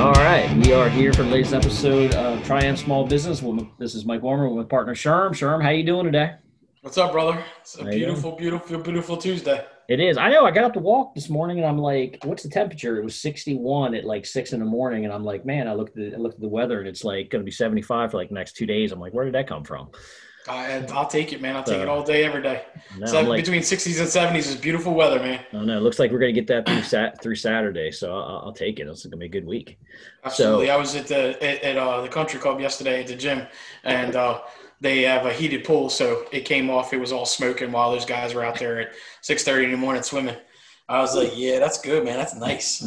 All right, we are here for the latest episode of Triumph Small Business. Woman. This is Mike Warmer with partner Sherm. Sherm, how you doing today? What's up, brother? It's a beautiful, beautiful, beautiful Tuesday. It is. I know. I got up to walk this morning, and I'm like, "What's the temperature?" It was 61 at like six in the morning, and I'm like, "Man!" I looked at the, I looked at the weather, and it's like going to be 75 for like the next two days. I'm like, "Where did that come from?" I, will take it, man. I'll take uh, it all day, every day. No, like, between 60s and 70s is beautiful weather, man. Oh no, it looks like we're gonna get that through sat through Saturday, so I'll, I'll, take it. It's gonna be a good week. Absolutely. So, I was at the at, at uh, the country club yesterday at the gym, and uh, they have a heated pool, so it came off. It was all smoking while those guys were out there at 6:30 in the morning swimming. I was like, yeah, that's good, man. That's nice.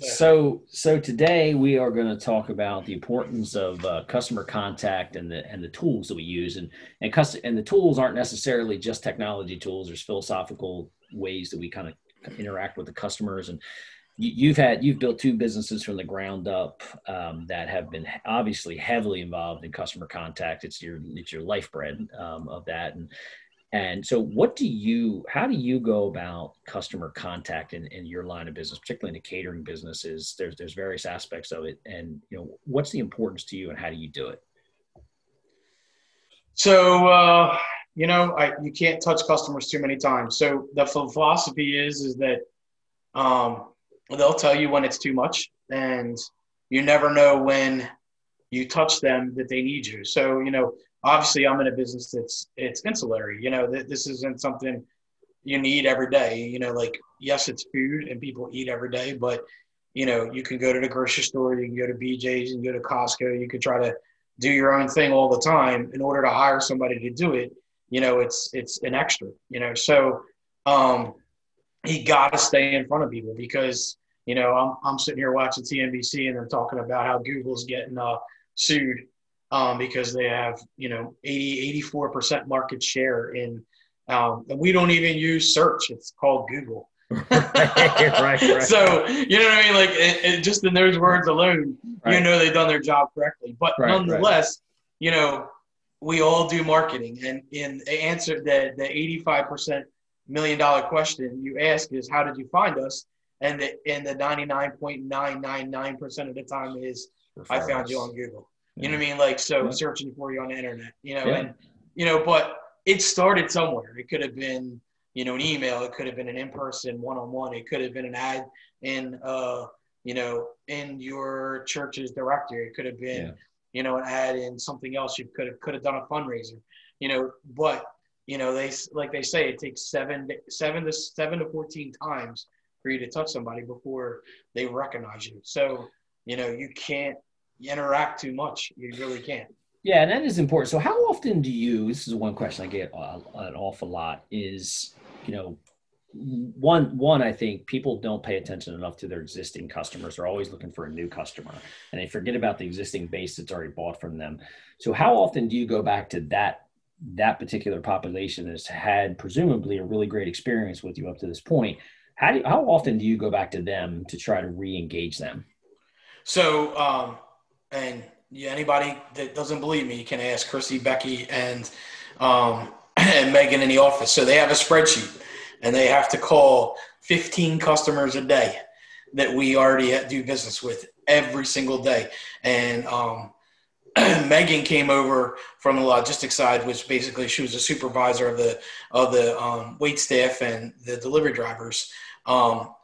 so, so today we are going to talk about the importance of uh, customer contact and the and the tools that we use, and and custom and the tools aren't necessarily just technology tools. There's philosophical ways that we kind of interact with the customers, and you, have had you've built two businesses from the ground up um, that have been obviously heavily involved in customer contact. It's your it's your lifeblood um, of that, and and so, what do you, how do you go about customer contact in, in your line of business, particularly in the catering businesses? There's there's various aspects of it, and you know, what's the importance to you, and how do you do it? So, uh, you know, I, you can't touch customers too many times. So the philosophy is is that um, they'll tell you when it's too much, and you never know when you touch them that they need you. So, you know, obviously I'm in a business that's it's insulary. You know, th- this isn't something you need every day. You know, like yes, it's food and people eat every day, but you know, you can go to the grocery store, you can go to BJ's, can go to Costco, you can try to do your own thing all the time in order to hire somebody to do it. You know, it's it's an extra. You know, so um, he got to stay in front of people because you know I'm I'm sitting here watching CNBC and I'm talking about how Google's getting uh, sued um, because they have, you know, 80, 84% market share in, um, and we don't even use search. It's called Google. right, right, So, you know what I mean? Like it, it, just in those words alone, right. you know, they've done their job correctly, but nonetheless, you know, we all do marketing and in answer the, the 85% million dollar question you ask is how did you find us? And the, and the 99.999% of the time is I found you on Google. You know what I mean? Like, so yeah. searching for you on the internet, you know, yeah. and, you know, but it started somewhere. It could have been, you know, an email. It could have been an in-person one-on-one. It could have been an ad in, uh, you know, in your church's directory. It could have been, yeah. you know, an ad in something else. You could have, could have done a fundraiser, you know, but, you know, they, like they say, it takes seven, seven to seven to 14 times for you to touch somebody before they recognize you. So, you know, you can't, interact too much. You really can't. Yeah, and that is important. So, how often do you? This is one question I get an awful lot. Is you know, one one I think people don't pay attention enough to their existing customers. They're always looking for a new customer, and they forget about the existing base that's already bought from them. So, how often do you go back to that that particular population has had presumably a really great experience with you up to this point? How do you, how often do you go back to them to try to re-engage them? So. Um and anybody that doesn't believe me can ask Chrissy, Becky, and um, and Megan in the office. So they have a spreadsheet, and they have to call 15 customers a day that we already do business with every single day. And um, Megan came over from the logistics side, which basically she was a supervisor of the of the um, wait staff and the delivery drivers. Um,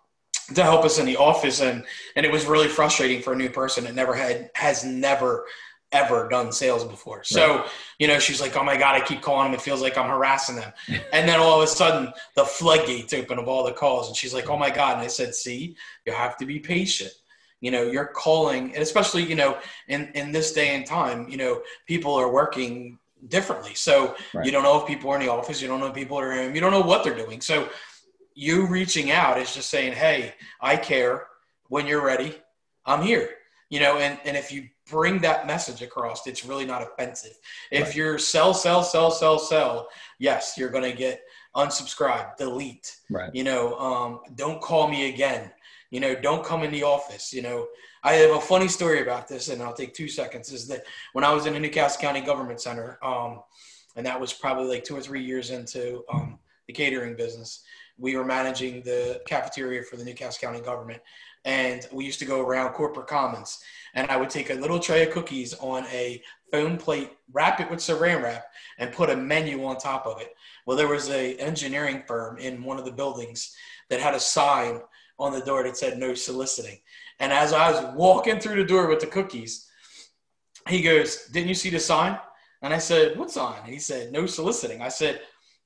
to help us in the office and and it was really frustrating for a new person that never had has never ever done sales before. So, right. you know, she's like, Oh my God, I keep calling them. It feels like I'm harassing them. and then all of a sudden the floodgates open of all the calls. And she's like, Oh my God. And I said, see, you have to be patient. You know, you're calling, and especially, you know, in, in this day and time, you know, people are working differently. So right. you don't know if people are in the office, you don't know if people are in, you don't know what they're doing. So you reaching out is just saying, Hey, I care when you're ready. I'm here, you know, and, and if you bring that message across, it's really not offensive. If right. you're sell, sell, sell, sell, sell, yes, you're going to get unsubscribe, delete, right. you know, um, don't call me again. You know, don't come in the office. You know, I have a funny story about this, and I'll take two seconds. Is that when I was in the Newcastle County Government Center, um, and that was probably like two or three years into um, the catering business we were managing the cafeteria for the Newcastle County government. And we used to go around corporate commons and I would take a little tray of cookies on a foam plate, wrap it with saran wrap, and put a menu on top of it. Well, there was a engineering firm in one of the buildings that had a sign on the door that said no soliciting. And as I was walking through the door with the cookies, he goes, Didn't you see the sign? And I said, What sign? And he said, No soliciting. I said,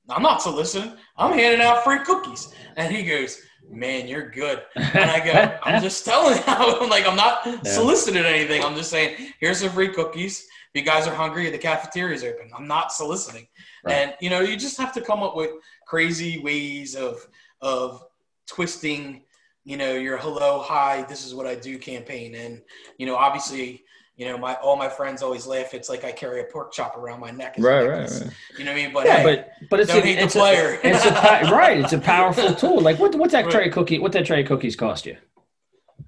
I'm not soliciting. I'm handing out free cookies. And he goes, Man, you're good. And I go, I'm just telling you. I'm like, I'm not yeah. soliciting anything. I'm just saying, here's some free cookies. If you guys are hungry, the cafeteria's open. I'm not soliciting. Right. And you know, you just have to come up with crazy ways of of twisting, you know, your hello, hi, this is what I do campaign. And, you know, obviously you know, my all my friends always laugh. It's like I carry a pork chop around my neck. Right, right, right. You know what I mean? But yeah, hey, but but it's don't a, it's the player. A, it's a right. It's a powerful tool. Like what what's that tray of cookie? What that tray of cookies cost you?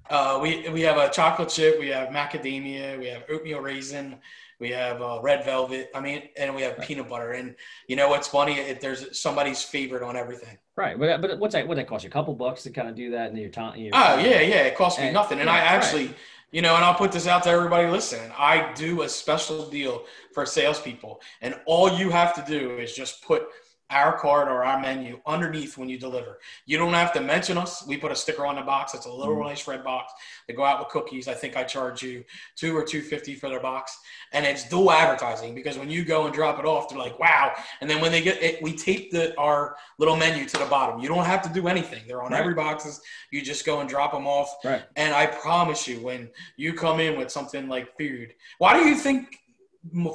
Uh, we we have a chocolate chip. We have macadamia. We have oatmeal raisin. We have uh, red velvet. I mean, and we have right. peanut butter. And you know what's funny? If there's somebody's favorite on everything. Right, but but what's that? What that cost you? A couple bucks to kind of do that in your time. Oh yeah, yeah. It cost me and, nothing, and yeah, I actually. Right you know, and I'll put this out to everybody listening. I do a special deal for salespeople, and all you have to do is just put our card or our menu underneath when you deliver. You don't have to mention us. We put a sticker on the box. It's a little mm-hmm. nice red box. They go out with cookies. I think I charge you two or two fifty for their box, and it's dual advertising because when you go and drop it off, they're like, "Wow!" And then when they get it, we tape the our little menu to the bottom. You don't have to do anything. They're on right. every boxes. You just go and drop them off. Right. And I promise you, when you come in with something like food, why do you think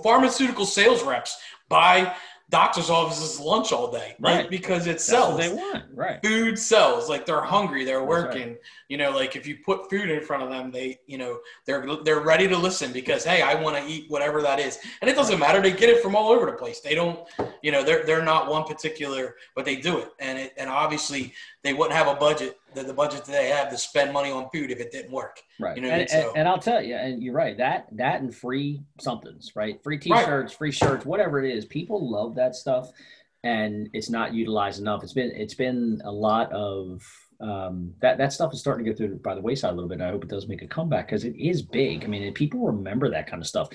pharmaceutical sales reps buy doctor's offices lunch all day, right? Because it sells. they want, right? Food sells. Like they're hungry, they're working. Right. You know, like if you put food in front of them, they, you know, they're they're ready to listen because hey, I want to eat whatever that is, and it doesn't matter. They get it from all over the place. They don't, you know, they're they're not one particular, but they do it, and it and obviously they wouldn't have a budget the, the budget that they have to spend money on food if it didn't work. Right. You know, and, so, and, I'll tell you, and you're right. That that and free somethings, right? Free T-shirts, right. free shirts, whatever it is. People love that stuff, and it's not utilized enough. It's been it's been a lot of um, that that stuff is starting to go through by the wayside a little bit. I hope it does make a comeback because it is big. I mean, people remember that kind of stuff.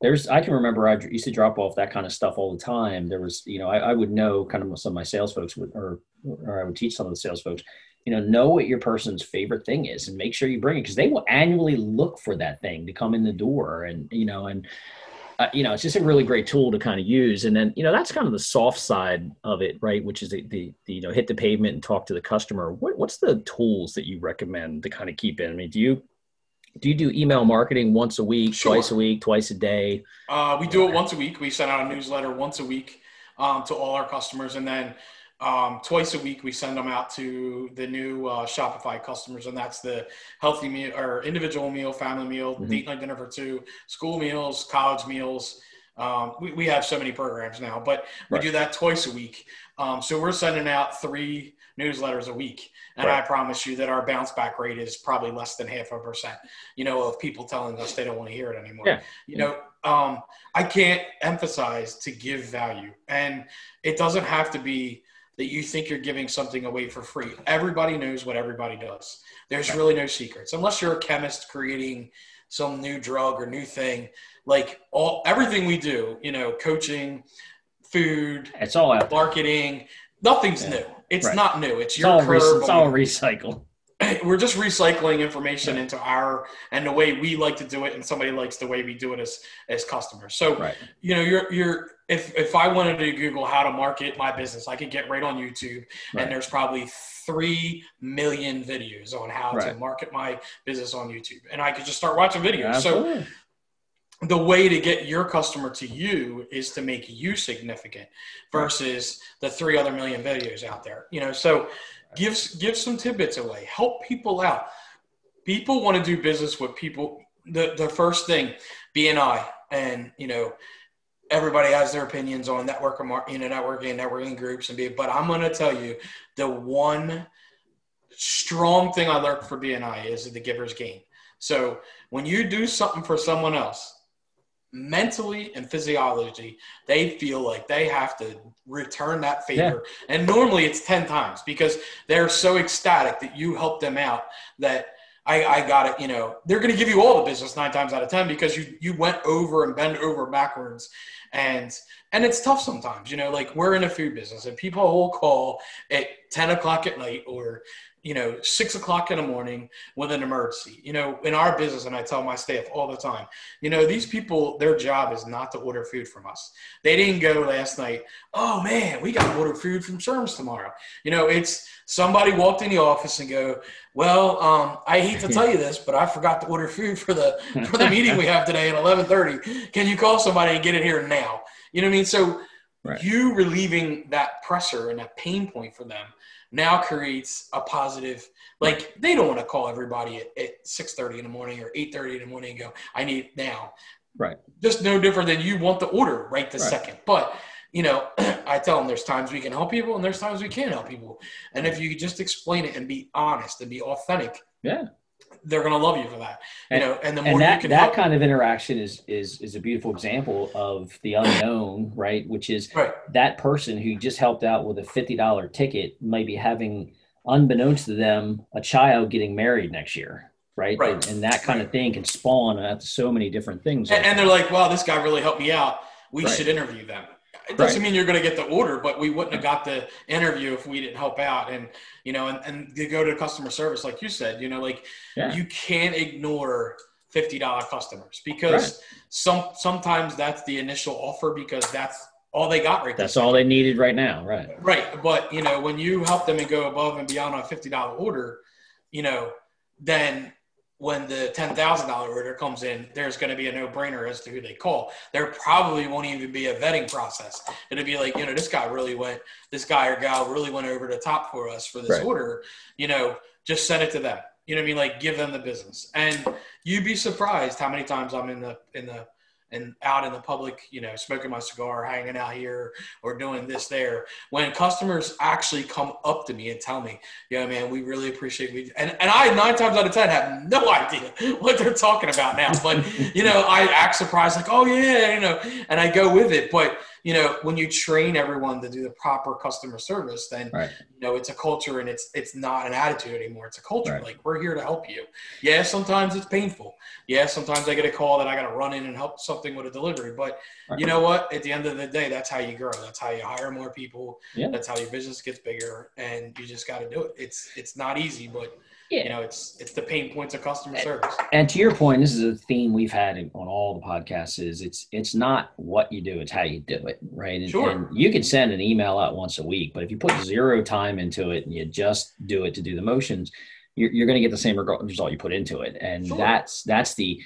There's I can remember I used to drop off that kind of stuff all the time. There was you know I, I would know kind of some of my sales folks would or or I would teach some of the sales folks you know know what your person's favorite thing is and make sure you bring it because they will annually look for that thing to come in the door and you know and uh, you know it's just a really great tool to kind of use. And then you know that's kind of the soft side of it right which is the, the, the you know hit the pavement and talk to the customer. What, what's the tools that you recommend to kind of keep in? I mean do you do you do email marketing once a week sure. twice a week twice a day? Uh, we do it once a week. We send out a newsletter once a week um, to all our customers. And then um, twice a week, we send them out to the new uh, Shopify customers, and that's the healthy meal or individual meal, family meal, mm-hmm. date night dinner for two, school meals, college meals. Um, we, we have so many programs now, but we right. do that twice a week. Um, so we're sending out three newsletters a week, and right. I promise you that our bounce back rate is probably less than half a percent. You know, of people telling us they don't want to hear it anymore. Yeah. You know, um, I can't emphasize to give value, and it doesn't have to be that you think you're giving something away for free. Everybody knows what everybody does. There's really no secrets unless you're a chemist creating some new drug or new thing. Like all everything we do, you know, coaching, food, it's all out marketing. Nothing's yeah. new. It's right. not new. It's, it's your all curve. Re- it's all recycle. We're just recycling information into our and the way we like to do it, and somebody likes the way we do it as as customers. So, right. you know, you're you're if if I wanted to Google how to market my business, I could get right on YouTube, right. and there's probably three million videos on how right. to market my business on YouTube, and I could just start watching videos. so the way to get your customer to you is to make you significant versus the three other million videos out there. You know, so give give some tidbits away, help people out. People want to do business with people. The the first thing, BNI, and you know everybody has their opinions on network you know networking networking groups and be but i'm going to tell you the one strong thing i learned for bni is the giver's gain so when you do something for someone else mentally and physiology, they feel like they have to return that favor. Yeah. And normally it's 10 times because they're so ecstatic that you helped them out that I, I got it, you know, they're going to give you all the business nine times out of 10 because you, you went over and bend over backwards. And, and it's tough sometimes, you know, like we're in a food business and people will call at 10 o'clock at night or you know, six o'clock in the morning with an emergency. You know, in our business, and I tell my staff all the time, you know, these people, their job is not to order food from us. They didn't go last night, oh man, we got to order food from Sherm's tomorrow. You know, it's somebody walked in the office and go, well, um, I hate to tell you this, but I forgot to order food for the for the meeting we have today at eleven thirty. Can you call somebody and get it here now? You know what I mean? So right. you relieving that pressure and that pain point for them now creates a positive like they don't want to call everybody at, at 6.30 in the morning or 8.30 in the morning and go i need it now. Right. Just no different than you want the order right the right. second. But you know i tell them there's times we can help people and there's times we can't help people. And if you just explain it and be honest and be authentic yeah they're going to love you for that. You and, know, and the more and that, you can that help, kind of interaction is is is a beautiful example of the unknown, right? Which is right. that person who just helped out with a fifty dollar ticket might be having, unbeknownst to them, a child getting married next year. Right. right. And, and that kind right. of thing can spawn at so many different things. And, and they're like, wow, this guy really helped me out. We should interview them it doesn't right. mean you're going to get the order, but we wouldn't have got the interview if we didn't help out. And, you know, and, and go to customer service, like you said, you know, like yeah. you can't ignore $50 customers because right. some, sometimes that's the initial offer because that's all they got right That's all they needed right now. Right. Right. But, you know, when you help them and go above and beyond on a $50 order, you know, then when the $10,000 order comes in, there's going to be a no brainer as to who they call. There probably won't even be a vetting process. It'll be like, you know, this guy really went, this guy or gal really went over the top for us for this right. order. You know, just send it to them. You know what I mean? Like give them the business. And you'd be surprised how many times I'm in the, in the, and out in the public, you know, smoking my cigar, hanging out here, or doing this there. When customers actually come up to me and tell me, "Yeah, man, we really appreciate we," and and I nine times out of ten have no idea what they're talking about now, but you know, I act surprised, like, "Oh yeah," you know, and I go with it, but you know, when you train everyone to do the proper customer service, then right. you know it's a culture and it's it's not an attitude anymore. It's a culture. Right. Like we're here to help you. Yeah, sometimes it's painful. Yeah, sometimes I get a call that I got to run in and help something with a delivery. But right. you know what? At the end of the day, that's how you grow. That's how you hire more people. Yeah. That's how your business gets bigger, and you just got to do it. It's it's not easy, but yeah. you know it's it's the pain points of customer eh. service and to your point this is a theme we've had on all the podcasts is it's it's not what you do it's how you do it right and, sure. and you can send an email out once a week but if you put zero time into it and you just do it to do the motions you're, you're going to get the same result you put into it and sure. that's that's the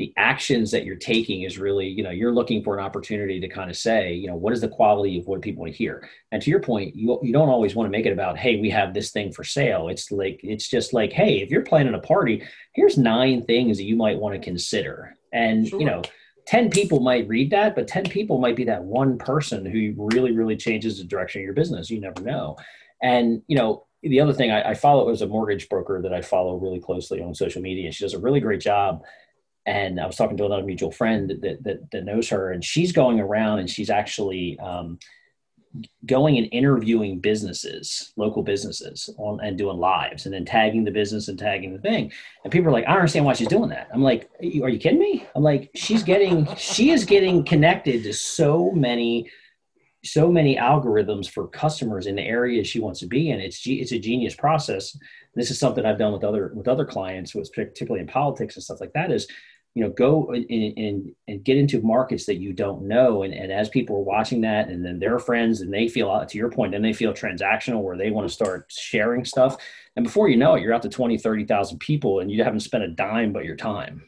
the actions that you're taking is really, you know, you're looking for an opportunity to kind of say, you know, what is the quality of what people want to hear? And to your point, you, you don't always want to make it about, hey, we have this thing for sale. It's like, it's just like, hey, if you're planning a party, here's nine things that you might want to consider. And, sure. you know, 10 people might read that, but 10 people might be that one person who really, really changes the direction of your business. You never know. And, you know, the other thing I, I follow is a mortgage broker that I follow really closely on social media. She does a really great job and I was talking to another mutual friend that, that, that knows her, and she's going around and she's actually um, going and interviewing businesses, local businesses, on and doing lives, and then tagging the business and tagging the thing. And people are like, I don't understand why she's doing that. I'm like, are you kidding me? I'm like, she's getting, she is getting connected to so many so many algorithms for customers in the areas she wants to be in. It's it's a genius process. This is something I've done with other with other clients, particularly in politics and stuff like that. Is you know go and, and, get into markets that you don't know. And, and as people are watching that and then their friends and they feel to your point then they feel transactional where they want to start sharing stuff. And before you know it you're out to 20 30,000 people and you haven't spent a dime but your time.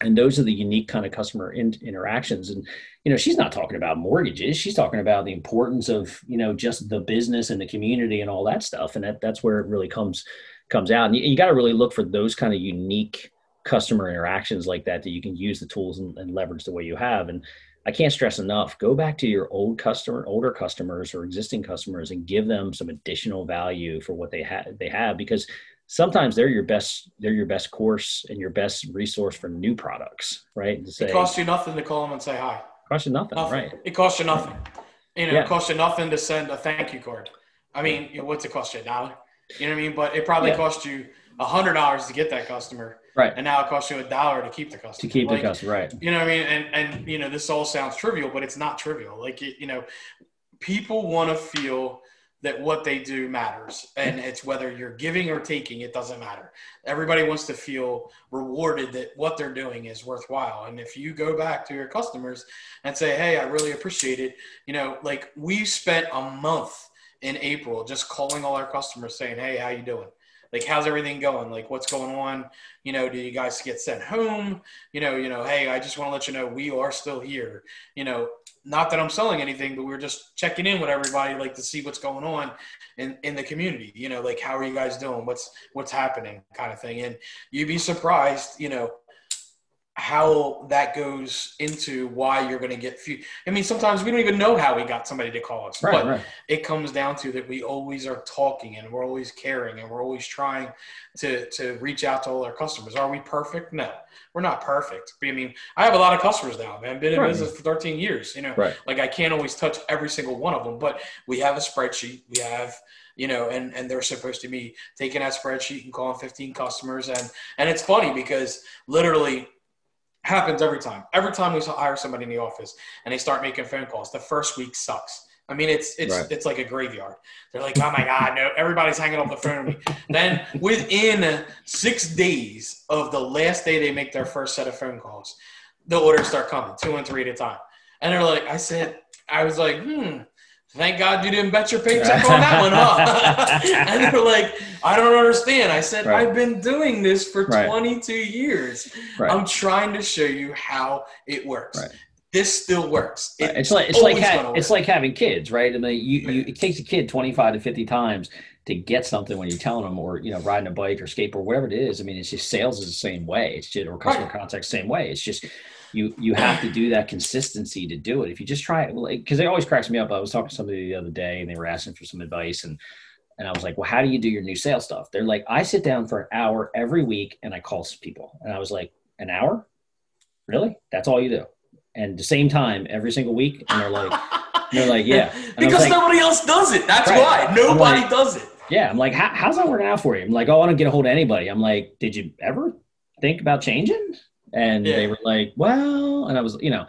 And those are the unique kind of customer in, interactions. And you know she's not talking about mortgages. She's talking about the importance of you know just the business and the community and all that stuff. And that, that's where it really comes comes out. And you, you got to really look for those kind of unique customer interactions like that that you can use the tools and, and, leverage the way you have. And i can't stress enough go back to your old customer older customers or existing customers and give them some additional value for what they have they have because sometimes they're your best they're your best course and your best resource for new products right? To say, it costs you nothing to call them and say hi costs you nothing, nothing. right? It costs you nothing. You know yeah. it costs you nothing to send a thank you card. I mean you know, what's it cost you a dollar? You know what i mean? But it probably yeah. cost you a hundred dollars to get that customer. Right. And now it costs you a dollar to keep the customer. To keep like, the customer right. you know what i mean? And and you know this all sounds trivial but it's not trivial. Like you know people want to feel that what they do matters. And it's whether you're giving or taking it doesn't matter. Everybody wants to feel rewarded that what they're doing is worthwhile. And if you go back to your customers and say hey i really appreciate it you know like we spent a month in april just calling all our customers saying hey how you doing? Like how's everything going? Like what's going on? You know do you guys get sent home? You know you know hey i just want to let you know we are still here. You know not that i'm selling anything but we are just checking in with everybody like to see what's going on in in the community you know like how are you guys doing? What's what's happening kind of thing. And you'd be surprised you know how that goes into why you're going to get few. I mean, sometimes we don't even know how we got somebody to call us, right, but right. it comes down to that we always are talking and we're always caring and we're always trying to to reach out to all our customers. Are we perfect? No, we're not perfect. I mean, I have a lot of customers now, man. Been in right. business for 13 years. You know, like I can't always touch every single one of them, but we have a spreadsheet. We have you know, and and they're supposed to be taking that spreadsheet and calling 15 customers, and and it's funny because literally happens every time. Every time we hire somebody in the office and they start making phone calls, the first week sucks. I mean, it's it's right. it's like a graveyard. They're like, oh my god, no, everybody's hanging up the phone with me. then within six days of the last day they make their first set of phone calls, the orders start coming, two and three at a time. And they're like, I said, I was like, hmm, Thank God you didn't bet your paycheck on that one, huh? and they're like, I don't understand. I said, right. I've been doing this for right. 22 years. Right. I'm trying to show you how it works. This still works. It it's like it's like ha- it's like having kids, right? I mean, you, you it takes a kid 25 to 50 times to get something when you're telling them, or you know, riding a bike or skateboard, whatever it is. I mean, it's just sales is the same way. It's just or customer contact same way. It's just you you have to do that consistency to do it. If you just try it, because it always cracks me up. I was talking to somebody the other day, and they were asking for some advice, and and I was like, well, how do you do your new sales stuff? They're like, I sit down for an hour every week and I call people. And I was like, an hour? Really? That's all you do? And the same time every single week. And they're like, they're like, yeah. And because like, nobody else does it. That's right. why nobody like, does it. Yeah. I'm like, how's that working out for you? I'm like, oh, I don't get a hold of anybody. I'm like, did you ever think about changing? And yeah. they were like well and i was you know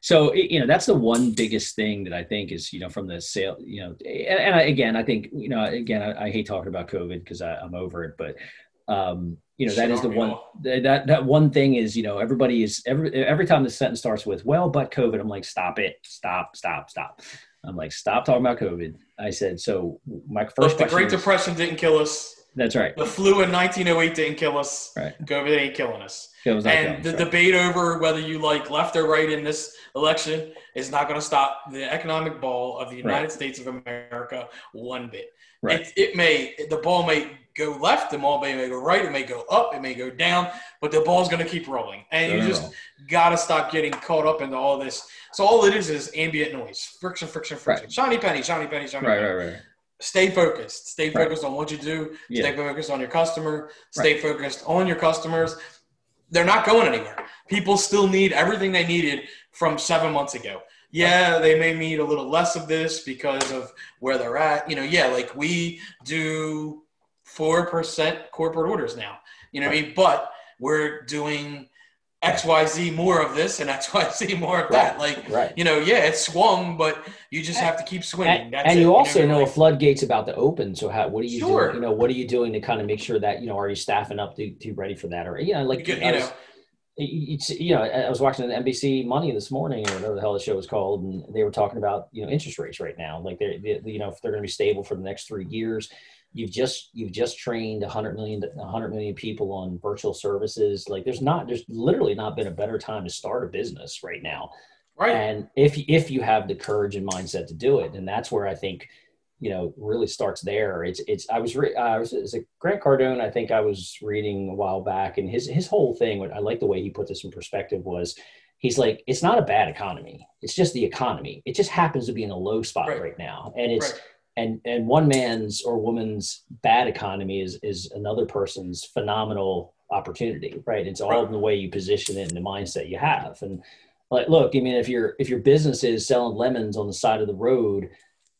so you know that's the one biggest thing that i think is you know from the sale you know and, and I, again i think you know again i, I hate talking about covid because i'm over it but um you know that is the one that that one thing is you know everybody is every every time the sentence starts with well but covid i'm like stop it. Stop stop stop. I'm like stop talking about covid. I said so my first Look, the great depression didn't kill us that's right. The flu in 1908 didn't kill us. Right. COVID ain't killing us. and the right. debate over whether you like left or right in this election is not going to stop the economic ball of the United right. States of America one bit. Right. It, it, may the ball may go left, the ball may, may go right, it may go up, it may go down, but the ball's going to keep rolling. And you just got to stop getting caught up into all this. So all it is is ambient noise, friction, friction, friction, right. shiny penny, shiny penny, shiny right, penny. Right, right, right stay focused. Stay focused right. on what you do. Yeah. Stay focused on your customer. Stay right. focused on your customers. They're not going anywhere. People still need everything they needed from seven months ago. Yeah, they may need a little less of this because of where they're at. You know, yeah, like we do 4% corporate orders now. You know what I mean? But we're doing XYZ more of this and XYZ more of that. Like, right. you know, yeah, it's swung, but you just have to keep swinging. That's and, you it. also you know, know like, a floodgate's about to open. So how, what are you sure. doing? You know, what are you doing to kind of make sure that, you know, are you staffing up to, to ready for that? Or, you know, like, you, you know, it's, you know, I was watching the NBC Money this morning or whatever the hell the show was called, and they were talking about, you know, interest rates right now. Like they're, they, you know, if they're going to be stable for the next three years, you've just you've just trained 100 million 100 million people on virtual services. Like there's not there's literally not been a better time to start a business right now. Right. And if if you have the courage and mindset to do it and that's where i think you know really starts there. It's it's i was re- I was, it's a grant cardone i think i was reading a while back and his his whole thing what i like the way he put this in perspective was he's like it's not a bad economy. It's just the economy. It just happens to be in a low spot right, right now. And it's right and and one man's or woman's bad economy is is another person's phenomenal opportunity right? It's all right. in the way you position it and the mindset you have. And like look i mean if your if your business is selling lemons on the side of the road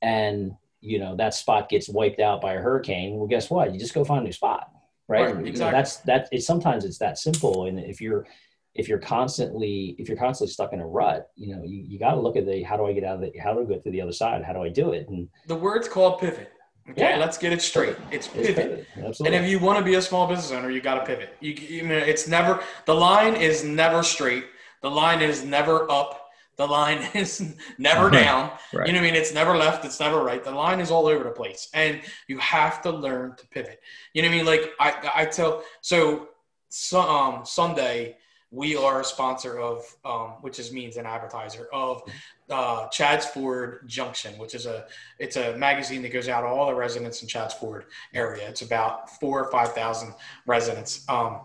and you know that spot gets wiped out by a hurricane well guess what? You just go find a new spot right, right exactly. You know, that's that it's sometimes it's that simple. And if you're if you're constantly if you're constantly stuck in a rut you know you, you got to look at the how do i get out of it how do i go to the other side how do i do it and the word's called pivot okay yeah. let's get it straight it's pivot, it's pivot. Absolutely. and if you want to be a small business owner you got to pivot you, you know it's never the line is never straight the line is never up the line is never down. right. You know what I mean? It's never left. It's never right. The line is all over the place, and you have to learn to pivot. You know what I mean? Like I, I tell so, so um, Sunday we are a sponsor of, um, which just means an advertiser of uh, Chadds Ford Junction, which is a it's a magazine that goes out to all the residents in Chadds Ford area. It's about four or five thousand residents. Um,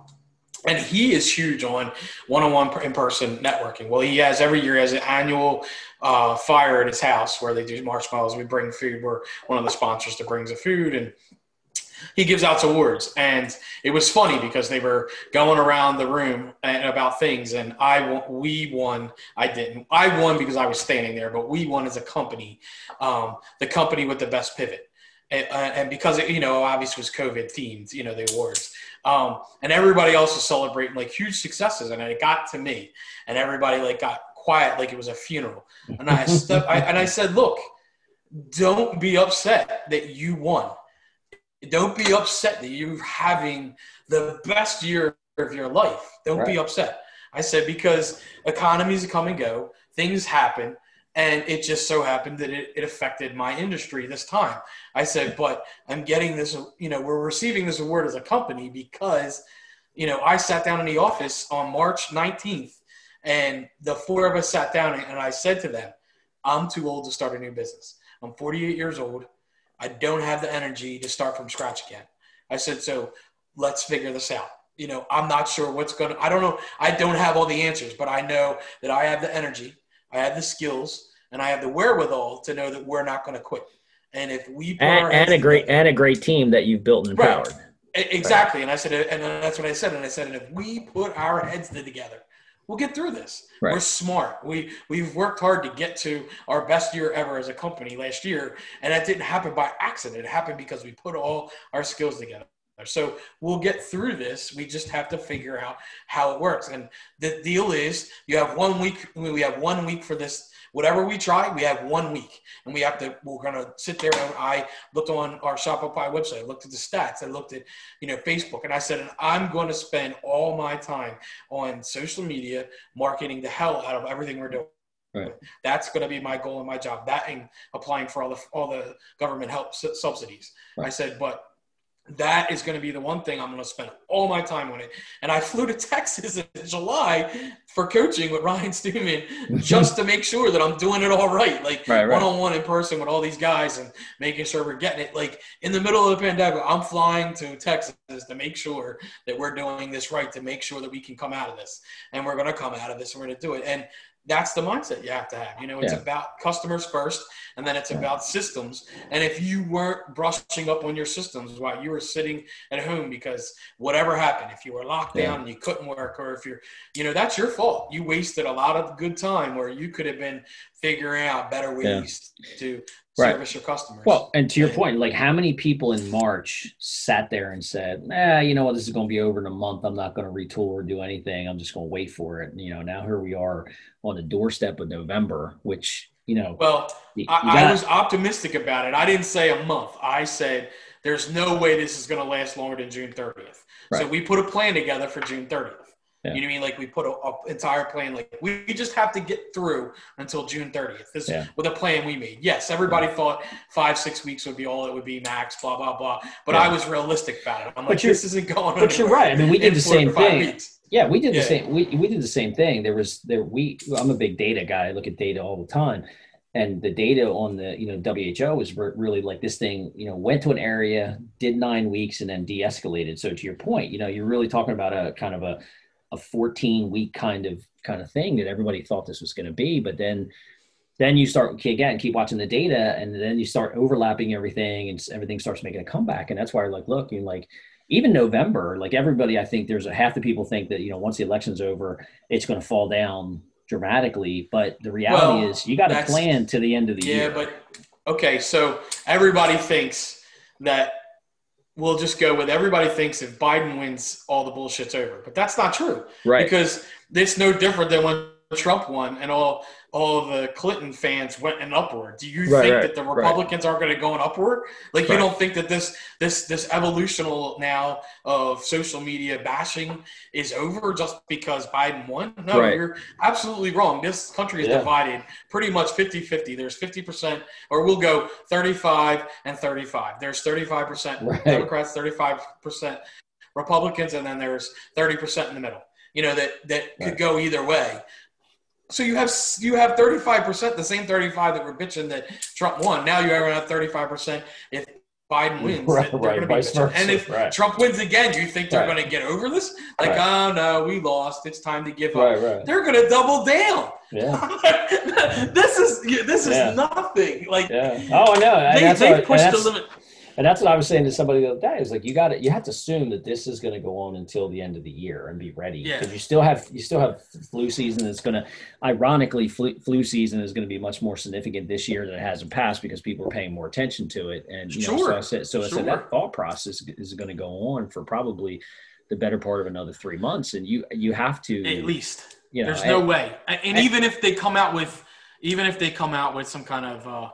and he is huge on one-on-one in-person networking. Well, he has every year has an annual uh, fire at his house where they do marshmallows. We bring food. We're one of the sponsors that brings the food, and he gives out awards. And it was funny because they were going around the room and about things, and I we won. I didn't. I won because I was standing there, but we won as a company, um, the company with the best pivot. And, uh, and because it, you know, obviously was COVID themed, you know, the awards. Um, and everybody else was celebrating like huge successes, and it got to me, and everybody like got quiet like it was a funeral. And I, I and I said, "Look, don't be upset that you won. Don't be upset that you're having the best year of your life. Don't right. be upset." I said because economies come and go, things happen, and it just so happened that it, it affected my industry this time i said but i'm getting this you know we're receiving this award as a company because you know i sat down in the office on march 19th and the four of us sat down and i said to them i'm too old to start a new business i'm 48 years old i don't have the energy to start from scratch again i said so let's figure this out you know i'm not sure what's going to i don't know i don't have all the answers but i know that i have the energy I have the skills, and I have the wherewithal to know that we're not going to quit. And if we and, and a great together, and a great team that you've built and empowered. Right. Exactly. Right. And I said, and that's what I said. And I said, and if we put our heads together, we'll get through this. Right. We're smart. We we've worked hard to get to our best year ever as a company last year, and that didn't happen by accident. It happened because we put all our skills together. So we'll get through this. We just have to figure out how it works. And the deal is you have one week, we have one week for this. Whatever we try, we have one week. And we have to, we're going to sit there. And I looked on our Shopify website, I looked at the stats, I looked at, you know, Facebook, and I said, I'm going to spend all my time on social media, marketing the hell out of everything we're doing. Right. That's going to be my goal and my job. That and applying for all the all the government help subsidies. Right. I said, but that is going to be the one thing I'm going to spend all my time on it. And I flew to Texas in July for coaching with Ryan Stewman just to make sure that I'm doing it all right, like one on one in person with all these guys and making sure we're getting it. Like in the middle of the pandemic, I'm flying to Texas to make sure that we're doing this right, to make sure that we can come out of this. And we're going to come out of this and we're going to do it. And that's the mindset you have to have. You know, it's yeah. about customers first, and then it's about systems. And if you weren't brushing up on your systems while you were sitting at home because whatever happened, if you were locked down and you couldn't work, or if you're, you know, that's your fault. You wasted a lot of good time where you could have been figuring out better ways yeah. to service right. your customers. Well, and to your point, like how many people in March sat there and said, "Ah, you know what? This is going to be over in a month. I'm not going to retool or do anything. I'm just going to wait for it." And, you know, now here we are on the doorstep of November, which you know. Well, you, you I, I was optimistic about it. I didn't say a month. I said there's no way this is going to last longer than June 30th. Right. So we put a plan together for June 30th. Yeah. You know what I mean? Like we put an entire plan. Like we just have to get through until June 30th. This yeah. with a plan we made. Yes, everybody yeah. thought five six weeks would be all it would be max. Blah blah blah. But I was realistic about it. I'm like, this isn't going. But you're right. I mean, we did the same thing. Weeks. Yeah, we did the same. We we did the same thing. There was there we. I'm a big data guy. I look at data all the time and the data on the you know WHO is really like this thing you know went to an area did nine weeks and then de-escalated so to your point you know you're really talking about a kind of a a 14 week kind of kind of thing that everybody thought this was going to be but then then you start again keep watching the data and then you start overlapping everything and everything starts making a comeback. And that's why like look you like even november like everybody i think there's a half the people think that you know once the election's over it's going to fall down dramatically. But the reality well, is you got to plan to the end of the yeah, year. yeah but okay so everybody thinks that we'll just go with everybody thinks if biden wins all the bullshit's over. But that's not true. Right. Because it's no different than when Trump won and all all the Clinton fans went an upward. Do you right, think right, that the Republicans right. aren't going to go an upward? Like you don't think that this this this evolutional now of social media bashing is over just because Biden won? No, you're absolutely wrong. This country is yeah. divided pretty much 50-50. There's 50% or we'll go 35 and 35. There's 35% Democrats, 35% Republicans and then there's 30% in the middle. You know that that could go either way. So you have you have 35%, the same 35 that were bitching that Trump won. Now you have 35% if Biden mm-hmm. wins. Right, right, vice versa, and if right. Trump wins again, do you think they're right. going to get over this? Like, right. oh no, we lost. It's time to give up. They're going to double down. Yeah. this is this is yeah. nothing. Like, yeah. oh, I know. They, they pushed the limit and that's what I was saying to somebody the other day. Is like you got to you have to assume that this is going to go on until the end of the year and be ready because yeah. you still have you still have flu season. That's going to, ironically, flu, flu season is going to be much more significant this year than it has in past because people are paying more attention to it. And you sure. know, so I said, so I said that thought process is going to go on for probably the better part of another three months, and you you have to at least. You know, There's no and, way, and, and even if they come out with, even if they come out with some kind of. Uh,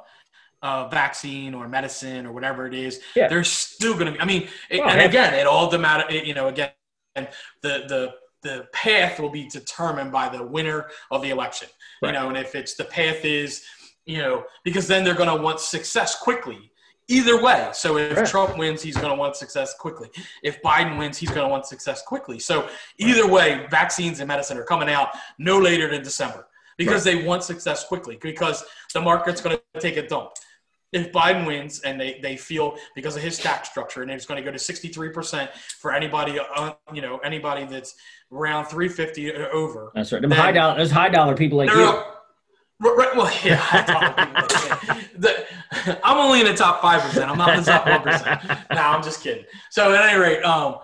uh, vaccine or medicine or whatever it is, yeah. there's still going to be. I mean, it, well, and again, it all the matter. You know, again, the the the path will be determined by the winner of the election. Right. You know, and if it's the path is, you know, because then they're going to want success quickly. Either way. So if right. Trump wins, he's going to want success quickly. If Biden wins, he's going to want success quickly. So either way, vaccines and medicine are coming out no later than December because right. they want success quickly because the market's going to take a dump if Biden wins and they, they feel because of his tax structure and it's going to go to 63% for anybody, uh, you know, anybody that's around 350 over. That's right. Them high dollar, those high dollar people like you. right, well, yeah. the, I'm only in the top 5%. I'm not in the top 1%. no, I'm just kidding. So at any rate, um,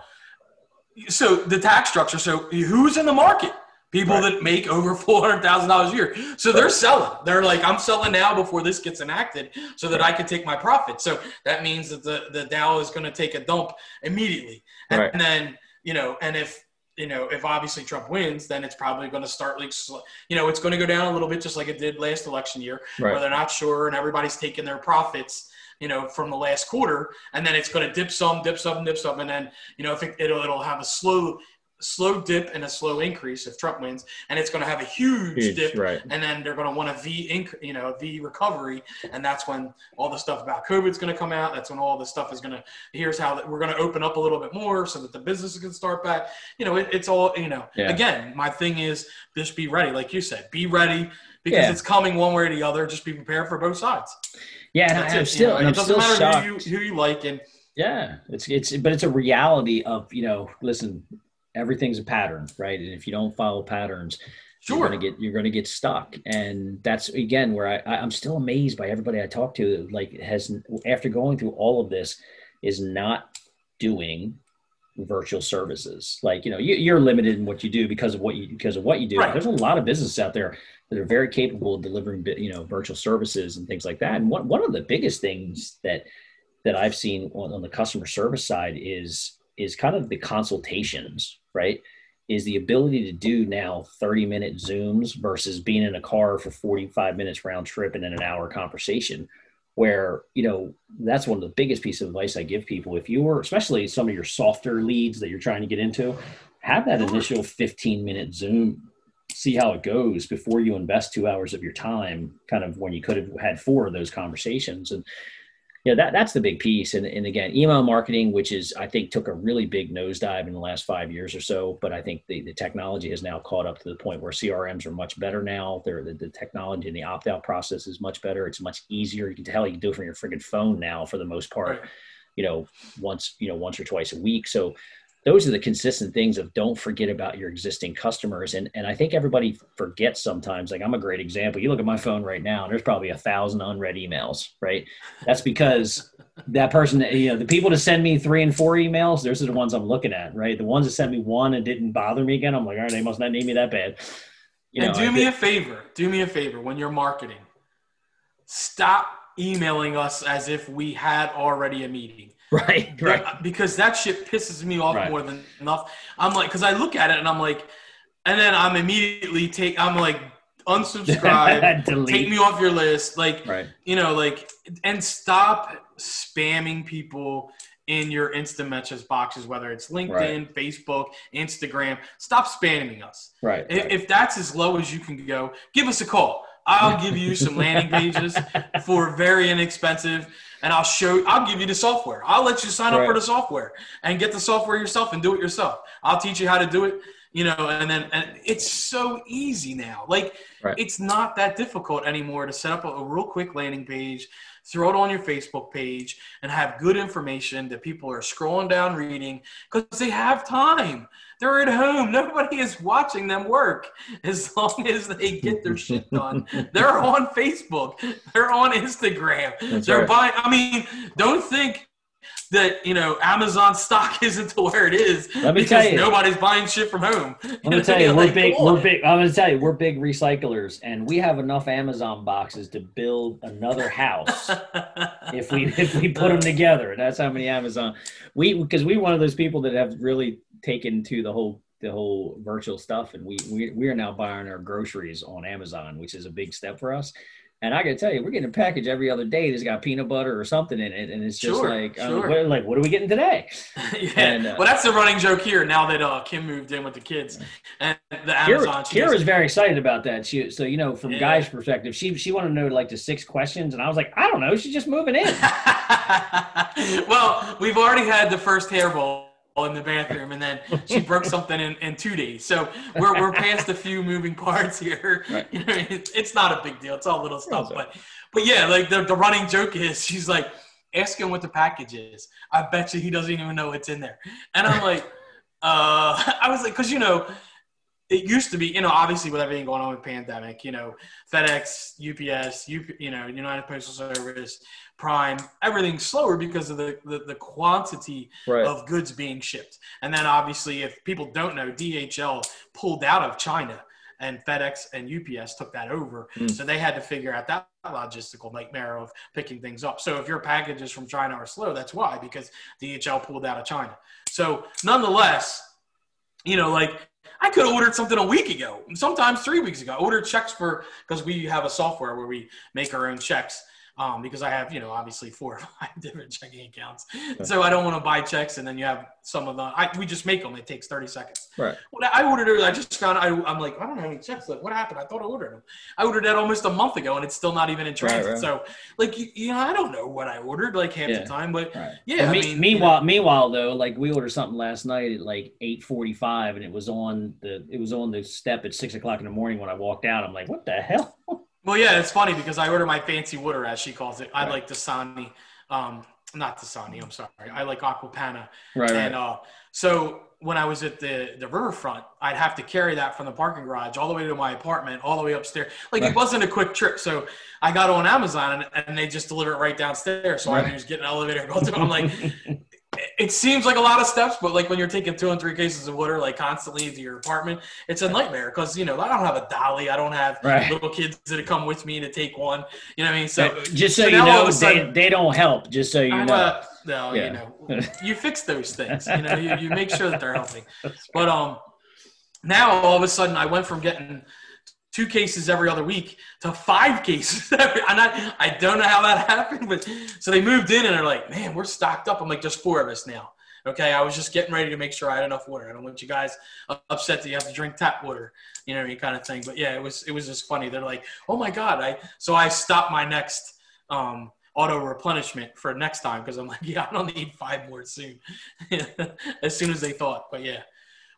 so the tax structure. So who's in the market? People right. that make over four hundred thousand dollars a year. So they're selling. They're like, I'm selling now before this gets enacted, so that I can take my profit. So that means that the the Dow is going to take a dump immediately, and, right. and then you know, and if you know, if obviously Trump wins, then it's probably going to start like, you know, it's going to go down a little bit, just like it did last election year, right. where they're not sure and everybody's taking their profits, you know, from the last quarter, and then it's going to dip some, dip some, dip some, and then you know, if it, it'll it'll have a slow slow dip and a slow increase if Trump wins, and it's going to have a huge, huge dip, right. and then they're going to want a V, inc- you know, V recovery, and that's when all the stuff about COVID is going to come out. That's when all the stuff is going to. Here's how that we're going to open up a little bit more so that the businesses can start back. You know, it, it's all you know. Yeah. Again, my thing is just be ready, like you said, be ready because yeah. it's coming one way or the other. Just be prepared for both sides. Yeah, and I'm still, you know, and it doesn't matter shocked. who you, who you like and. Yeah, it's it's but it's a reality of you know. Listen, everything's a pattern, right? And if you don't follow patterns, sure. you're gonna get you're gonna get stuck. And that's again where I, I'm still amazed by everybody I talk to. Like has after going through all of this, is not doing virtual services. Like you know you, are limited in what you do because of what you because of what you do. Right. There's a lot of businesses out there that are very capable of delivering you know virtual services and things like that. And one one of the biggest things that that I've seen on, on the customer service side is is kind of the consultations right? Is the ability to do now 30 minute Zooms versus being in a car for 45 minutes round trip and then an hour conversation. Where, you know, that's one of the biggest pieces of advice I give people. If you are, especially some of your softer leads that you're trying to get into, have that initial 15 minute Zoom see how it goes before you invest two hours of your time kind of when you could have had four of those conversations and yeah, that that's the big piece. And, and again, email marketing, which is I think took a really big nosedive in the last five years or so. But I think the, the technology has now caught up to the point where CRMs are much better now. They're, the, the technology and the opt out process is much better. It's much easier. You can tell you can do it from your friggin' phone now for the most part. You know, once you know once or twice a week. So those are the consistent things of don't forget about your existing customers. And, and I think everybody forgets sometimes, like I'm a great example. You look at my phone right now and there's probably a thousand unread emails, right? That's because that person, you know, the people that send me three and four emails, those are the ones I'm looking at, right? The ones that sent me one and didn't bother me again, I'm like, all right, they must not need me that bad. You and know, do I me did. a favor, do me a favor when you're marketing, stop emailing us as if we had already a meeting. Right, right. Because that shit pisses me off right. more than enough. I'm like, because I look at it and I'm like, and then I'm immediately take. I'm like, unsubscribe, take me off your list, like, right. you know, like, and stop spamming people in your instant messages boxes, whether it's LinkedIn, right. Facebook, Instagram. Stop spamming us. Right, if, right. If that's as low as you can go, give us a call. I'll give you some landing pages for very inexpensive and I'll show I'll give you the software. I'll let you sign up for the software and get the software yourself and do it yourself. I'll teach you how to do it, you know, and then and it's so easy now. Like right. it's not that difficult anymore to set up a, a real quick landing page, throw it on your Facebook page and have good information that people are scrolling down reading because they have time. They're at home. Nobody is watching them work as long as they get their shit done. They're on Facebook. They're on Instagram. That's They're right. buying. I mean, don't think that you know Amazon stock isn't to where it is Let me because tell you, nobody's buying shit from home. I'm gonna tell you, we're big. We're big. I'm gonna tell you, we're big recyclers, and we have enough Amazon boxes to build another house if we if we put them together. That's how many Amazon we because we one of those people that have really taken to the whole the whole virtual stuff, and we we we are now buying our groceries on Amazon, which is a big step for us. And I gotta tell you, we're getting a package every other day that's got peanut butter or something in it, and it's just sure, like, uh, what, like, what are we getting today? yeah. And, uh, well, that's the running joke here. Now that uh, Kim moved in with the kids and the Amazon, Kira, is very excited about that. She, so you know, from yeah. Guy's perspective, she she wanted to know like the six questions, and I was like, I don't know, she's just moving in. well, we've already had the first hairball in the bathroom and then she broke something in, in two days. So we're, we're past a few moving parts here. Right. You know, it, it's not a big deal. It's all little stuff. But but yeah, like the, the running joke is she's like, ask him what the package is. I bet you he doesn't even know what's in there. And I'm like, uh, I was like, because you know, it used to be, you know, obviously with everything going on with pandemic, you know, FedEx, UPS, UP, you know, United Postal Service, Prime, everything's slower because of the, the, the quantity right. of goods being shipped. And then obviously, if people don't know, DHL pulled out of China and FedEx and UPS took that over. Mm. So they had to figure out that logistical nightmare of picking things up. So if your packages from China are slow, that's why, because DHL pulled out of China. So nonetheless, you know, like I could have ordered something a week ago, sometimes three weeks ago. I ordered checks for because we have a software where we make our own checks um, because I have, you know, obviously four or five different checking accounts. So I don't want to buy checks and then you have some of the, I, we just make them. It takes 30 seconds. Right. When I ordered it, I just found, I, I'm like, I don't have any checks left. What happened? I thought I ordered them. I ordered that almost a month ago and it's still not even in transit. Right, right. So like, you, you, know, I don't know what I ordered like half yeah. the time, but right. yeah. Well, me, mean, meanwhile, you know, meanwhile though, like we ordered something last night at like 845 and it was on the, it was on the step at six o'clock in the morning when I walked out. I'm like, what the hell? Well, yeah, it's funny because I order my fancy water, as she calls it. I right. like Dasani, um, not Dasani. I'm sorry. I like Acqua Panna. Right. And uh, so when I was at the the riverfront, I'd have to carry that from the parking garage all the way to my apartment, all the way upstairs. Like right. it wasn't a quick trip. So I got on Amazon and, and they just deliver it right downstairs. So right. I just getting an elevator, go to. I'm like, it seems like a lot of steps, but like when you're taking two and three cases of water like constantly to your apartment, it's a nightmare because you know I don't have a dolly, I don't have right. little kids that come with me to take one. You know what I mean? So just so, so you know, sudden, they, they don't help. Just so you I'm know. no, yeah. you know, you fix those things. You know, you, you make sure that they're helping. But um, now all of a sudden I went from getting two cases every other week to five cases. I, I don't know how that happened, but so they moved in and they're like, man, we're stocked up. I'm like, just four of us now. Okay, I was just getting ready to make sure I had enough water. I don't want you guys upset that you have to drink tap water, you know, any kind of thing. But yeah, it was it was just funny. They're like, oh my god, I so I stopped my next um, auto replenishment for next time because I'm like, yeah, I don't need five more soon, as soon as they thought. But yeah,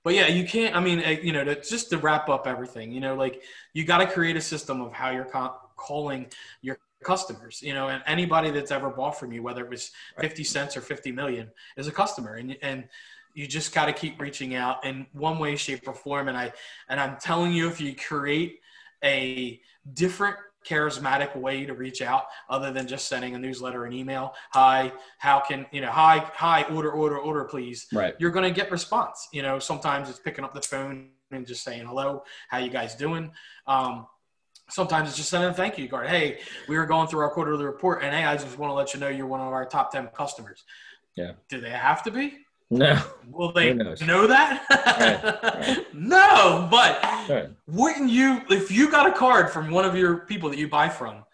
but yeah, you can't. I mean, eh, you know, to, just to wrap up everything, you know, like you got to create a system of how you're calling your customers. You know, and anybody that's ever bought from you, whether it was fifty cents or fifty million, is a customer, and and you just got to keep reaching out in one way, shape, or form. And I and I'm telling you, if you create a different charismatic way to reach out other than just sending a newsletter and email. Hi how can you know hi hi order order order please. Right. You're going to get response. You know sometimes it's picking up the phone and just saying hello how you guys doing? Um, sometimes it's just sending a thank you card. Hey we were going through our quarterly report and hey i just want to let you know you're one of our top 10 customers. Yeah. Do they have to be no. Will they know that? right. Right. no, but right. wouldn't you, if you got a card from one of your people that you buy from,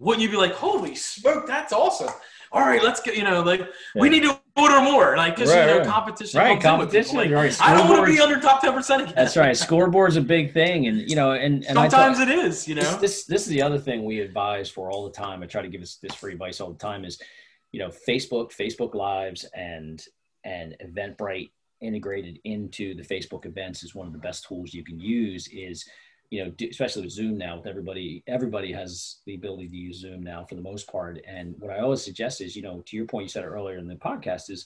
wouldn't you be like, holy smoke, that's awesome? All right, let's get, you know, like, yeah. we need to order more. Like, because, you know, competition. Right, competition. Like, right. I don't want to be under top 10% again. That's right. Scoreboard's a big thing. And, you know, and, and sometimes thought, it is, you know. This, this, this is the other thing we advise for all the time. I try to give us this free advice all the time is, you know, Facebook, Facebook Lives, and and Eventbrite integrated into the Facebook events is one of the best tools you can use is you know especially with zoom now with everybody everybody has the ability to use zoom now for the most part. And what i always suggest is you know to your point you said it earlier in the podcast is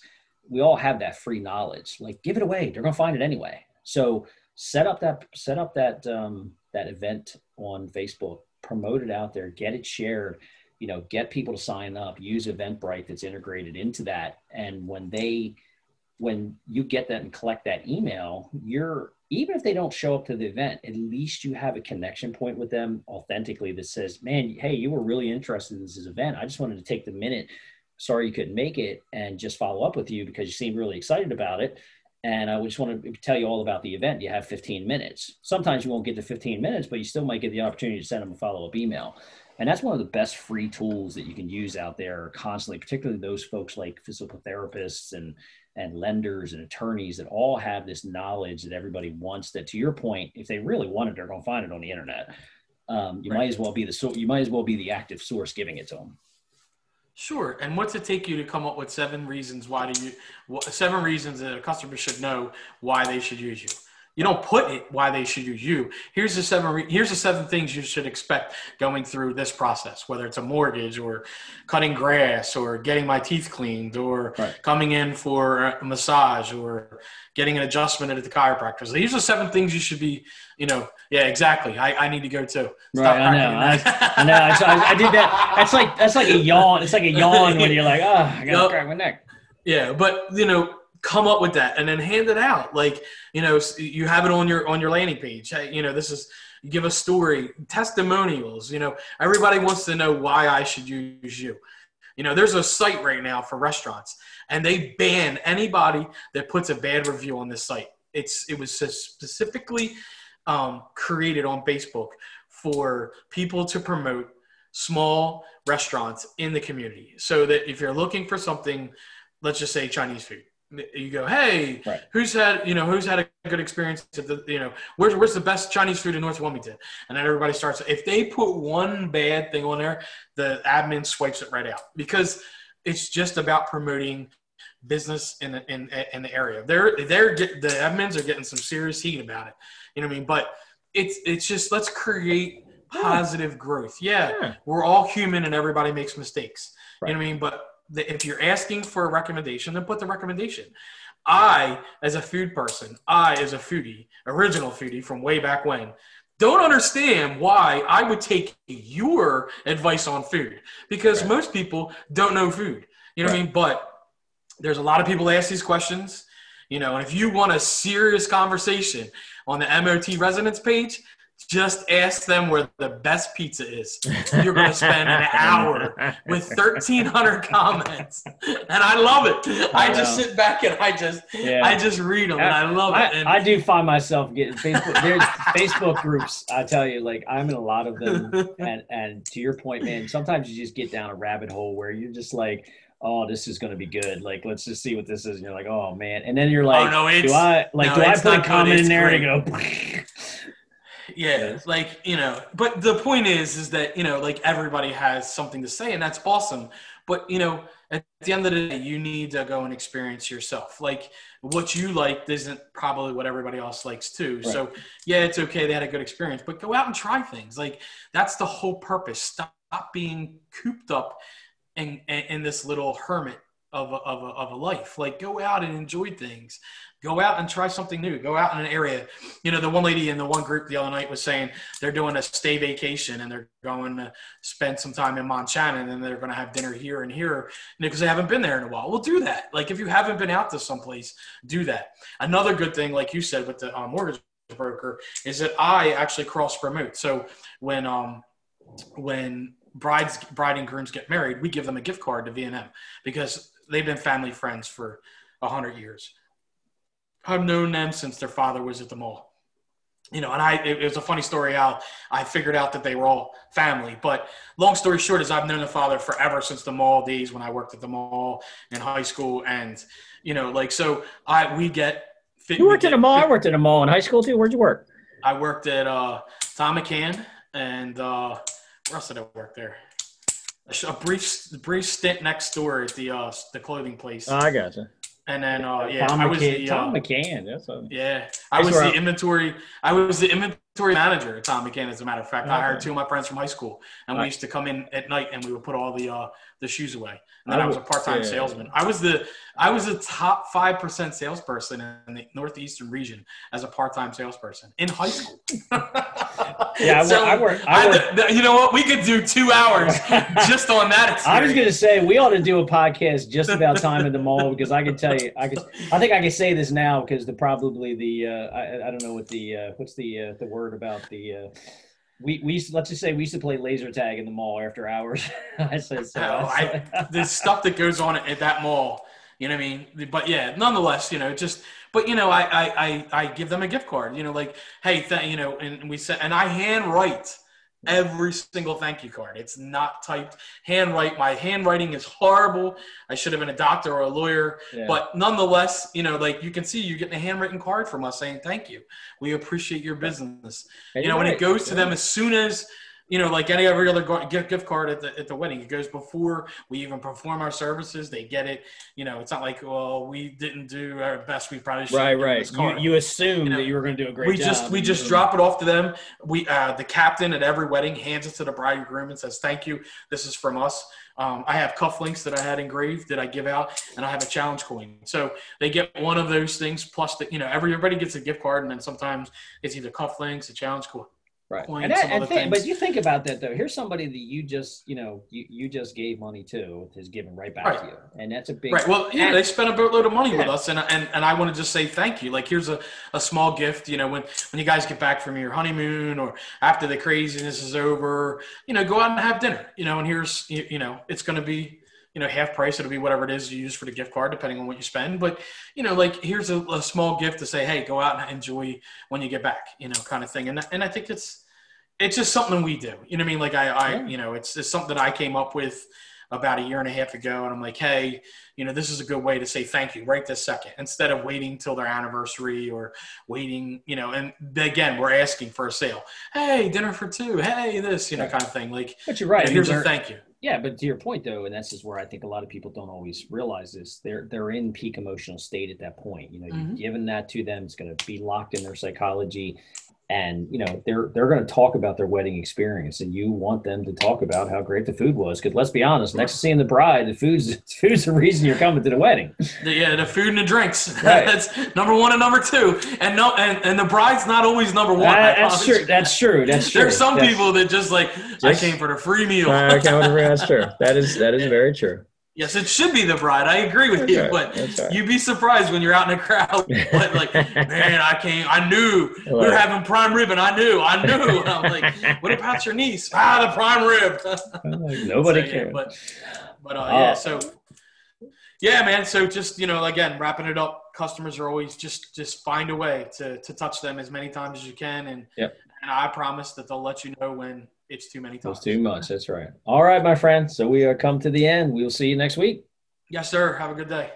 we all have that free knowledge like give it away they're going to find it anyway. So set up that set up that um, that event on facebook promote it out there get it shared you know get people to sign up use eventbrite that's integrated into that. And when they when you get that and collect that email, you're even if they don't show up to the event, at least you have a connection point with them authentically that says, "Man, hey, you were really interested in this event. I just wanted to take the minute. Sorry you couldn't make it, and just follow up with you because you seemed really excited about it." And I just want to tell you all about the event. You have 15 minutes. Sometimes you won't get to 15 minutes, but you still might get the opportunity to send them a follow up email. And that's one of the best free tools that you can use out there constantly, particularly those folks like physical therapists and and lenders and attorneys that all have this knowledge that everybody wants that to your point if they really want it they're going to find it on the internet. Um, you right. might as well be the so you might as well be the active source giving it to them sure and what's it take you to come up with seven reasons why do you seven reasons that a customer should know why they should use you you don't put it why they should use you. Here's the seven. Re- here's the seven things you should expect going through this process, whether it's a mortgage or cutting grass or getting my teeth cleaned or right. coming in for a massage or getting an adjustment at the chiropractor. So these are seven things you should be. You know, yeah, exactly. I, I need to go too. Stop right, I know. I, I, know. I, I, did that. That's like that's like a yawn. It's like a yawn when you're like, oh, I gotta yep. crack my neck. Yeah, but you know, come up with that and then hand it out. Like you know you have it on your on your landing page. Hey, you know this is give a story testimonials you know. Everybody wants to know why i should use you. You know there's a site right now for restaurants and they ban anybody that puts a bad review on this site. It's it was specifically um, created on facebook for people to promote small restaurants in the community. So that if you're looking for something let's just say chinese food you go, hey, right. who's had you know who's had a good experience at the you know where's where's the best Chinese food in North Wilmington? And then everybody starts. If they put one bad thing on there, the admin swipes it right out because it's just about promoting business in the, in in the area. They're they're get, the admins are getting some serious heat about it. You know what I mean? But it's it's just let's create positive growth. Yeah, yeah, we're all human and everybody makes mistakes. Right. You know what I mean? But if you're asking for a recommendation, then put the recommendation. I, as a food person, I, as a foodie, original foodie from way back when, don't understand why I would take your advice on food because right. most people don't know food. You know right. what I mean? But there's a lot of people ask these questions, you know, and if you want a serious conversation on the MOT residence page, just ask them where the best pizza is. You're going to spend an hour with 1,300 comments, and I love it. I, just sit back and I just, yeah. I just read them, and I love I, it. And I do find myself getting Facebook. There's Facebook groups. I tell you, like I'm in a lot of them, and and to your point, man, sometimes you just get down a rabbit hole where you're just like oh, this is going to be good. Like, let's just see what this is. And you're like, oh man. And then you're oh, like, oh, no, do I like, no, do I put a comment in there great. and go, yeah like you know but the point is is that you know like everybody has something to say and that's awesome but you know at the end of the day you need to go and experience yourself like what you like isn't probably what everybody else likes too right. so yeah it's okay they had a good experience but go out and try things like that's the whole purpose stop being cooped up in in this little hermit of a, of a, of a life. Like go out and enjoy things. Go out and try something new. Go out in an area. You know, the one lady in the one group the other night was saying they're doing a stay vacation and they're going to spend some time in Montana and then they're going to have dinner here and here because they haven't been there in a while. Well, do that. Like if you haven't been out to someplace, do that. Another good thing, like you said with the uh, mortgage broker, is that I actually cross promote. So when um when brides bride and grooms get married, we give them a gift card to V&M because they've been family friends for hundred years. I've known them since their father was at the mall. You know, and I it, it was a funny story how I figured out that they were all family. But long story short is I've known the father forever since the mall days when I worked at the mall in high school, and you know, like so I we get. You worked at a mall. I worked at a mall in high school too. Where'd you work? I worked at uh, Thom McAn and uh, where else did I work there? A, brief brief stint next door at the uh, the clothing place. Oh, I gotcha. And then, uh, yeah, Thom I was McAn, the uh, McAn. That's a, yeah, I was the inventory. I was the inventory manager at Thom McAn. As a matter of fact, I Okay. hired two of my friends from high school, and we used to come in at night and we would put all the uh, the shoes away. And then I I was a part time yeah. salesman. I was the I was the top five percent salesperson in the northeastern region as a part time salesperson in high school. Yeah, I wor- I work- I work- th- you know what? We could do two hours just on that. Experience. I was going to say we ought to do a podcast just about time in the mall because I can tell you, I could, I think I can say this now because the probably the, uh, I, I don't know what the, uh, what's the, uh, the word about the, uh, we, we used to- let's just say we used to play laser tag in the mall after hours. I said so. Oh, I- the stuff that goes on at that mall. You know what I mean? But yeah, nonetheless, you know, just but you know, I I I, I give them a gift card. You know, like hey, th- you know, and we said, and I handwrite every single thank you card. It's not typed. Handwrite. My handwriting is horrible. I should have been a doctor or a lawyer. Yeah. But nonetheless, you know, like you can see, you're getting a handwritten card from us saying thank you. We appreciate your business And you know, you're when it goes to them as soon as you know, like any every other gift gift card at the at the wedding, it goes before we even perform our services. They get it. You know, it's not like, well, we didn't do our best. We probably should. Right, right. You, you assumed You know, that you were going to do a great we job. just we just you- drop it off to them. We uh, the captain at every wedding hands it to the bride and groom and says, "Thank you. This is from us." Um, I have cufflinks that I had engraved that I give out, and I have a challenge coin. So they get one of those things plus the you know everybody gets a gift card, and then sometimes it's either cufflinks, a challenge coin. Right. And, and think, but you think about that though. Here's somebody that you just, you know, you, you just gave money to is giving right back Right. to you, and that's a big. Right. Well, yeah, they spent a boatload of money with us, and, and and I want to just say thank you. Like, here's a, a small gift. You know, when when you guys get back from your honeymoon or after the craziness is over, you know, go out and have dinner. You know, and here's you, you know, it's going to be you know half price. It'll be whatever it is you use for the gift card, depending on what you spend. But you know, like here's a, a small gift to say, hey, go out and enjoy when you get back. You know, kind of thing. And and I think it's it's just something we do. You know what I mean? Like I, I Yeah. you know, it's, it's something that I came up with about a year and a half ago, and I'm like, hey, you know, this is a good way to say thank you right this second instead of waiting till their anniversary or waiting, you know. And again, we're asking for a sale. Hey, dinner for two. Hey, this, you know, kind of thing. Like, But you're right. I mean, here's a thank you. Yeah, but to your point though, and this is where I think a lot of people don't always realize this. They're they're in peak emotional state at that point. You know, Mhm. you've given that to them. It's going to be locked in their psychology, and you know they're they're going to talk about their wedding experience, and you want them to talk about how great the food was. Because let's be honest, next to seeing the bride, the food's food's the reason you're coming to the wedding. Yeah, the food and the drinks. Right. that's number one and number two. And no, and, and the bride's not always number one. Uh, that's true. That's true. That's true. There's some That's- people that just like Just- I came for the free meal. Uh, okay, whatever, that's true. That is that is very true. Yes, it should be the bride. I agree with That's you, right. but right. you'd be surprised when you're out in a crowd. but like, man, I came. I knew we were having prime rib, and I knew, I knew. And I'm like, what about your niece? Ah, the prime rib. Nobody So, yeah, cares. but but uh, Oh. yeah, so yeah, man. So just you know, again, wrapping it up. Customers are always just just find a way to to touch them as many times as you can, and Yep. and I promise that they'll let you know when it's too many times. That's too much. That's right. All right, my friend. So we are come to the end. We will see you next week. Yes, sir. Have a good day.